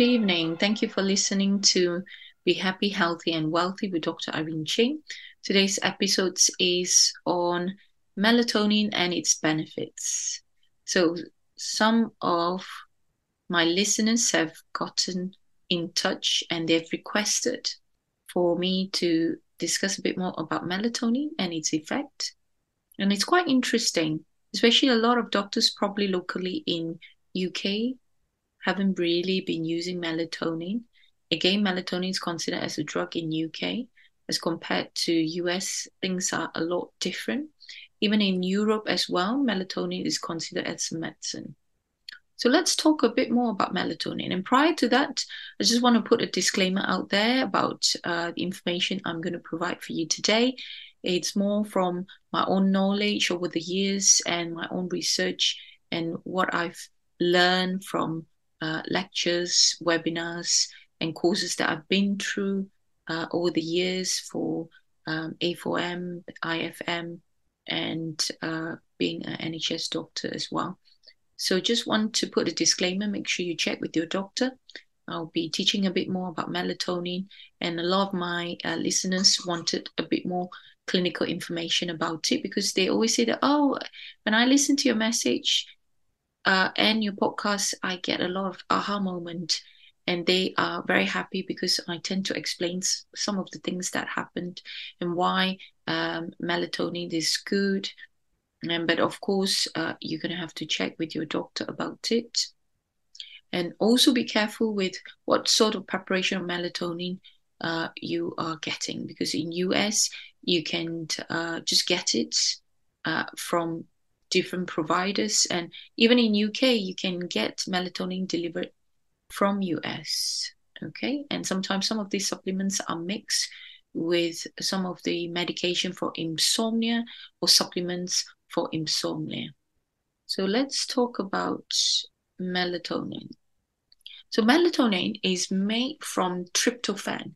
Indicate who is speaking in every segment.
Speaker 1: good evening. Thank you for listening to Be Happy, Healthy, and Wealthy with Dr. Irene Ching. Today's episode is on melatonin and its benefits. So, some of my listeners have gotten in touch and they've requested for me to discuss a bit more about melatonin and its effect. And it's quite interesting, especially a lot of doctors probably locally in UK haven't really been using melatonin. Again, melatonin is considered as a drug in UK as compared to US. Things are a lot different. Even in Europe as well, melatonin is considered as a medicine. So let's talk a bit more about melatonin. And prior to that, I just want to put a disclaimer out there about uh, the information I'm going to provide for you today. It's more from my own knowledge over the years and my own research and what I've learned from uh, lectures, webinars, and courses that I've been through uh, over the years for um, A4M, IFM, and uh, being an NHS doctor as well. So just want to put a disclaimer, make sure you check with your doctor. I'll be teaching a bit more about melatonin, and a lot of my uh, listeners wanted a bit more clinical information about it because they always say that, oh, when I listen to your message, uh, and your podcast, I get a lot of aha moment, and they are very happy because I tend to explain some of the things that happened and why um, melatonin is good. And but of course, uh, you're gonna have to check with your doctor about it, and also be careful with what sort of preparation of melatonin uh, you are getting because in US you can uh, just get it uh, from different providers and even in uk you can get melatonin delivered from us okay? And sometimes some of these supplements are mixed with some of the medication for insomnia or supplements for insomnia. So let's talk about melatonin. So melatonin is made from tryptophan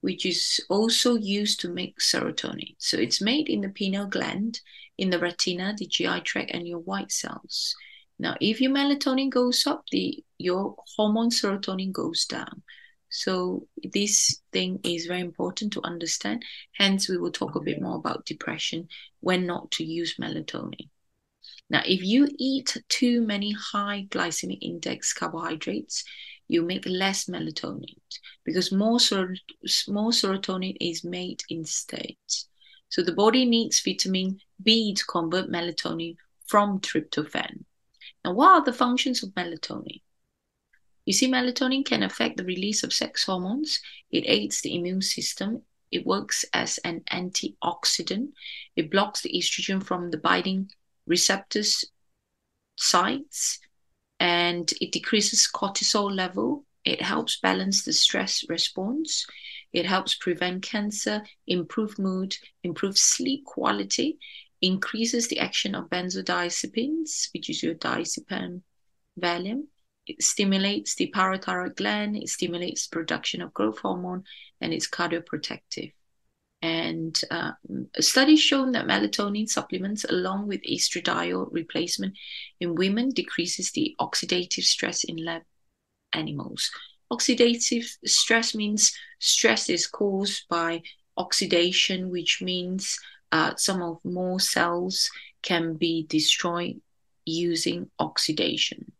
Speaker 1: which is also used to make serotonin. So it's made in the pineal gland in the retina, the GI tract, and your white cells. Now, if your melatonin goes up, the your hormone serotonin goes down. So this thing is very important to understand. Hence, we will talk a bit more about depression when not to use melatonin. Now, if you eat too many high glycemic index carbohydrates, you make less melatonin because more, ser- more serotonin is made instead. So the body needs vitamin B to convert melatonin from tryptophan. Now, what are the functions of melatonin? You see, melatonin can affect the release of sex hormones. It aids the immune system. It works as an antioxidant. It blocks the estrogen from the binding receptors sites and it decreases cortisol level. It helps balance the stress response. It helps prevent cancer, improve mood, improve sleep quality, increases the action of benzodiazepines, which is your diazepam, Valium. It stimulates the parathyroid gland, it stimulates production of growth hormone, and it's cardioprotective. And uh, a study shown that melatonin supplements, along with estradiol replacement in women, decreases the oxidative stress in lab animals. Oxidative stress means stress is caused by oxidation, which means uh, some of more cells can be destroyed using oxidation.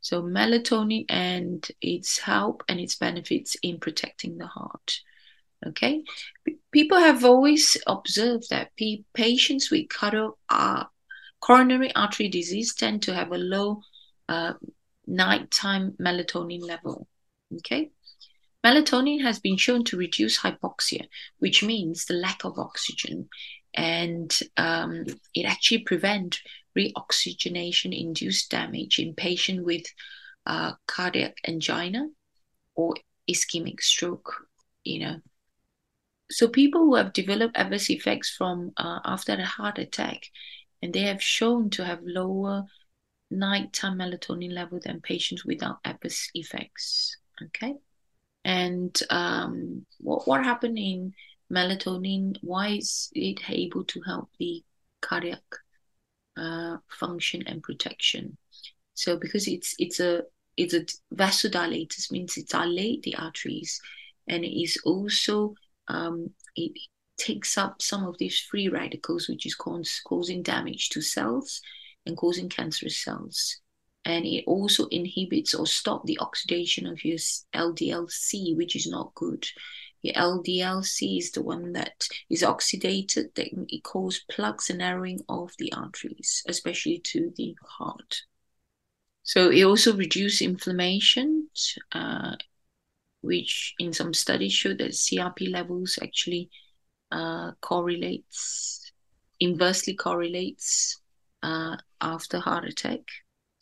Speaker 1: So melatonin and its help and its benefits in protecting the heart. Okay, people have always observed that patients with uh, coronary artery disease tend to have a low uh, nighttime melatonin level. Okay. Melatonin has been shown to reduce hypoxia, which means the lack of oxygen, and um, it actually prevent reoxygenation induced damage in patients with uh, cardiac angina or ischemic stroke. You know, so people who have developed adverse effects from uh, after a heart attack, and they have shown to have lower nighttime melatonin level than patients without adverse effects. Okay. And um, what, what happened in melatonin? Why is it able to help the cardiac uh, function and protection? So because it's it's a it's a vasodilator, means it dilate the arteries, and it is also um, it takes up some of these free radicals, which is cause, causing damage to cells and causing cancerous cells. And it also inhibits or stop the oxidation of your LDLC, which is not good. Your LDLC is the one that is oxidated, that it causes plugs and narrowing of the arteries, especially to the heart. So it also reduces inflammation, uh, which in some studies show that CRP levels actually uh, correlates inversely correlates uh, after heart attack.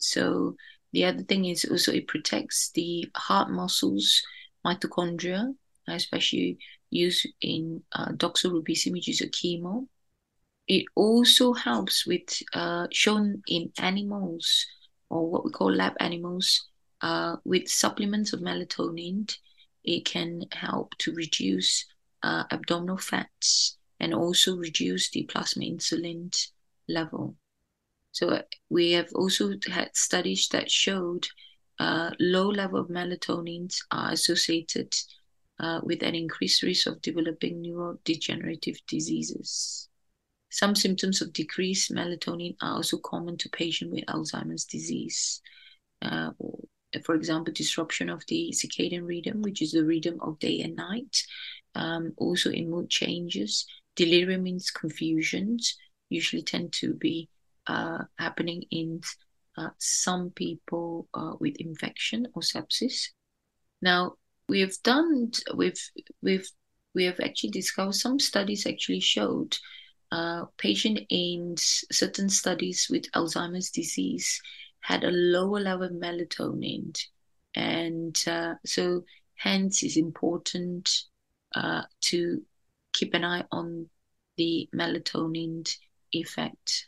Speaker 1: So the other thing is also it protects the heart muscles, mitochondria, especially used in uh, doxorubicin, which is a chemo. It also helps with uh, shown in animals or what we call lab animals uh, with supplements of melatonin. It can help to reduce uh, abdominal fats and also reduce the plasma insulin level. So we have also had studies that showed uh, low level of melatonin are associated uh, with an increased risk of developing neurodegenerative diseases. Some symptoms of decreased melatonin are also common to patients with Alzheimer's disease. Uh, for example, disruption of the circadian rhythm, which is the rhythm of day and night, um, also in mood changes. Delirium means confusions, usually tend to be happening in uh, some people uh, with infection or sepsis. Now, we have done, we've, we've, we have actually discovered some studies actually showed uh, patient in certain studies with Alzheimer's disease had a lower level of melatonin. And uh, so hence it's important uh, to keep an eye on the melatonin effect.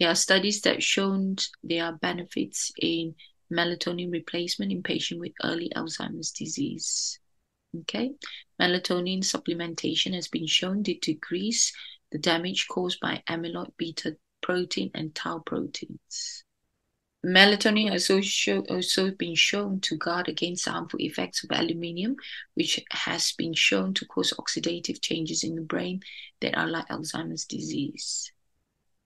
Speaker 1: There are studies that shown there are benefits in melatonin replacement in patients with early Alzheimer's disease. Okay, melatonin supplementation has been shown to decrease the damage caused by amyloid beta protein and tau proteins. Melatonin has also, also been shown to guard against harmful effects of aluminium, which has been shown to cause oxidative changes in the brain that are like Alzheimer's disease.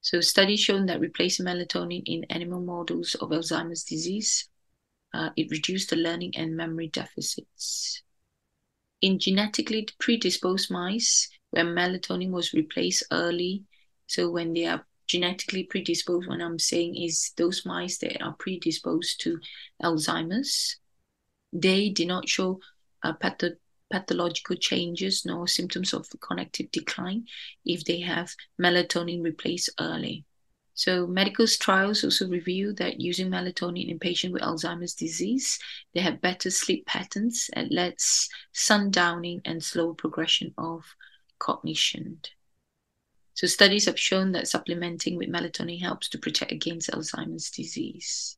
Speaker 1: So, studies shown that replacing melatonin in animal models of Alzheimer's disease, uh, it reduced the learning and memory deficits. In genetically predisposed mice, where melatonin was replaced early, so when they are genetically predisposed, what I'm saying is those mice that are predisposed to Alzheimer's, they did not show a patho- pathological changes nor symptoms of cognitive decline if they have melatonin replaced early. So medical trials also reveal that using melatonin in patients with Alzheimer's disease, they have better sleep patterns and less sundowning and slower progression of cognition. So studies have shown that supplementing with melatonin helps to protect against Alzheimer's disease.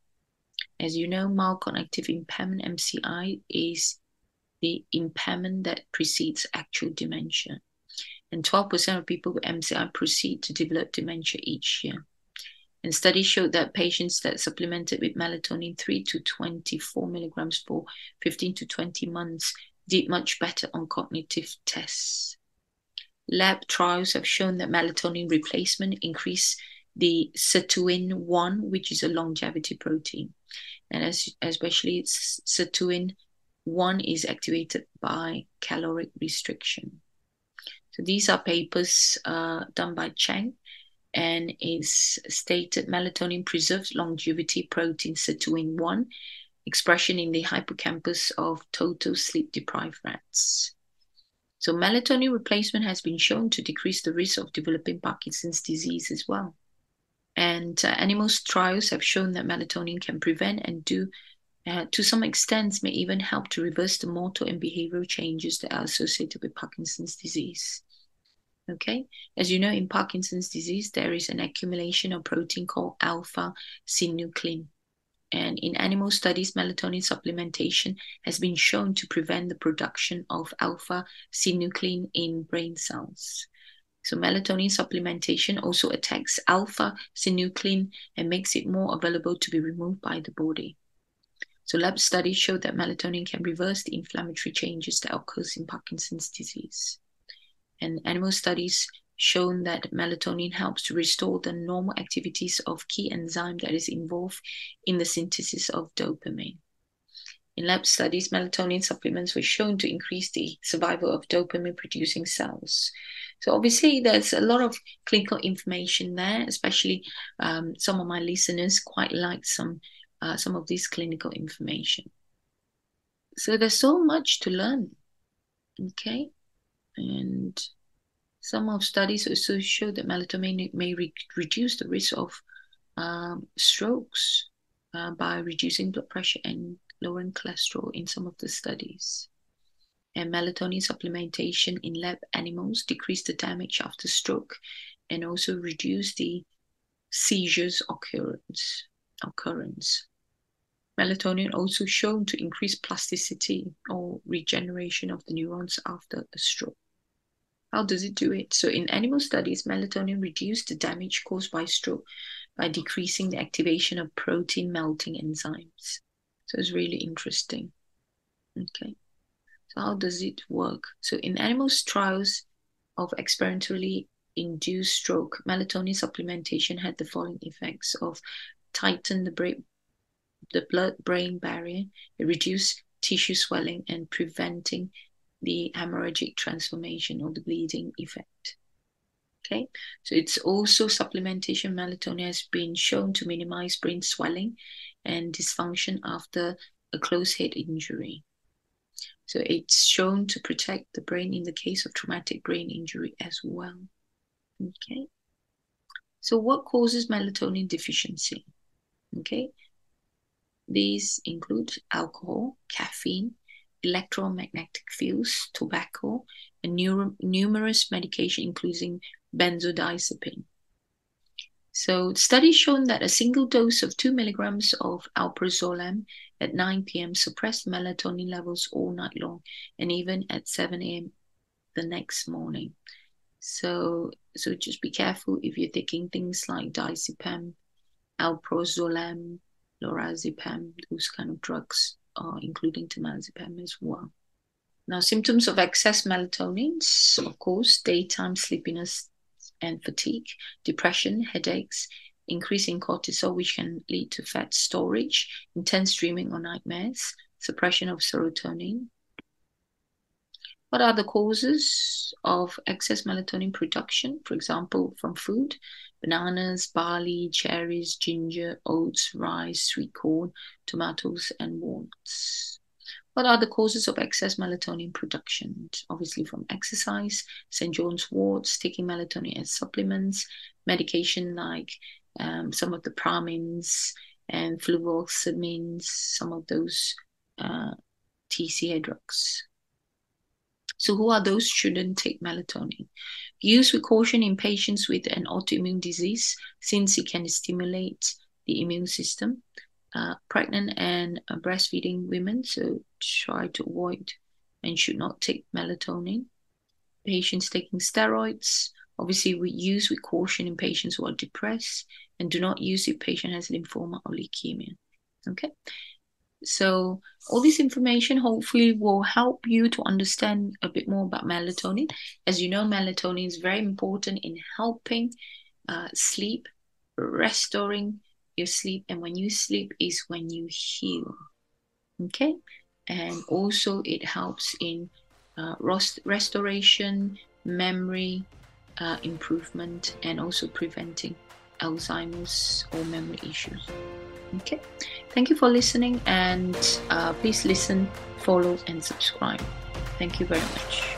Speaker 1: As you know, mild cognitive impairment MCI is the impairment that precedes actual dementia. And 12% of people with MCI proceed to develop dementia each year. And studies showed that patients that supplemented with melatonin 3 to 24 milligrams for 15 to 20 months did much better on cognitive tests. Lab trials have shown that melatonin replacement increase the sirtuin-1, which is a longevity protein. And as, especially sirtuin-1 is activated by caloric restriction. So these are papers uh, done by Cheng and it's stated melatonin preserves longevity protein sirtuin-1 expression in the hippocampus of total sleep deprived rats. So melatonin replacement has been shown to decrease the risk of developing Parkinson's disease as well. And uh, animal trials have shown that melatonin can prevent and do, uh, to some extent, may even help to reverse the motor and behavioral changes that are associated with Parkinson's disease. Okay, as you know, in Parkinson's disease, there is an accumulation of protein called alpha synuclein. And in animal studies, melatonin supplementation has been shown to prevent the production of alpha synuclein in brain cells. So, melatonin supplementation also attacks alpha synuclein and makes it more available to be removed by the body. So lab studies showed that melatonin can reverse the inflammatory changes that occurs in Parkinson's disease. And animal studies shown that melatonin helps to restore the normal activities of key enzyme that is involved in the synthesis of dopamine. In lab studies, melatonin supplements were shown to increase the survival of dopamine producing cells. So, obviously, there's a lot of clinical information there, especially um, some of my listeners quite like some, uh, some of this clinical information. So, there's so much to learn. Okay. And some of studies also show that melatonin may re- reduce the risk of um, strokes uh, by reducing blood pressure and lowering cholesterol in some of the studies. And melatonin supplementation in lab animals decrease the damage after stroke and also reduce the seizures occurrence. occurrence. Melatonin also shown to increase plasticity or regeneration of the neurons after a stroke. How does it do it? So, in animal studies, melatonin reduced the damage caused by stroke by decreasing the activation of protein melting enzymes. So, it's really interesting. Okay. So, how does it work? So, in animals trials of experimentally induced stroke, melatonin supplementation had the following effects of tighten the brain the blood brain barrier, it reduced tissue swelling and preventing the hemorrhagic transformation or the bleeding effect. Okay, so it's also supplementation melatonin has been shown to minimize brain swelling and dysfunction after a closed head injury. So it's shown to protect the brain in the case of traumatic brain injury as well. Okay. So what causes melatonin deficiency? Okay. These include alcohol, caffeine, electromagnetic fields, tobacco, and numerous medication, including benzodiazepine. So studies shown that a single dose of 2 milligrams of alprazolam at 9 p.m. suppressed melatonin levels all night long and even at 7 a.m. the next morning. So, so just be careful if you're taking things like diazepam, alprazolam, lorazepam, those kind of drugs uh, including temazepam as well. Now, symptoms of excess melatonin, of course, daytime sleepiness and fatigue, depression, headaches, increasing cortisol, which can lead to fat storage, intense dreaming or nightmares, suppression of serotonin. What are the causes of excess melatonin production? For example, from food, bananas, barley, cherries, ginger, oats, rice, sweet corn, tomatoes, and walnuts. What are the causes of excess melatonin production? Obviously, from exercise, St. John's worts, taking melatonin as supplements, medication like um, some of the pramins and fluvoxamines, some of those uh, TCA drugs. So, who are those shouldn't take melatonin? Use with caution in patients with an autoimmune disease since it can stimulate the immune system. Uh, pregnant and uh, breastfeeding women, so try to avoid and should not take melatonin. Patients taking steroids, obviously, we use with caution in patients who are depressed, and do not use if patient has lymphoma or leukemia. Okay, so all this information hopefully will help you to understand a bit more about melatonin. As you know, melatonin is very important in helping uh, sleep, restoring your sleep, and when you sleep is when you heal. Okay, and also it helps in uh, rest- restoration, memory uh, improvement, and also preventing Alzheimer's or memory issues. Okay, thank you for listening, and uh, please listen, follow, and subscribe. Thank you very much.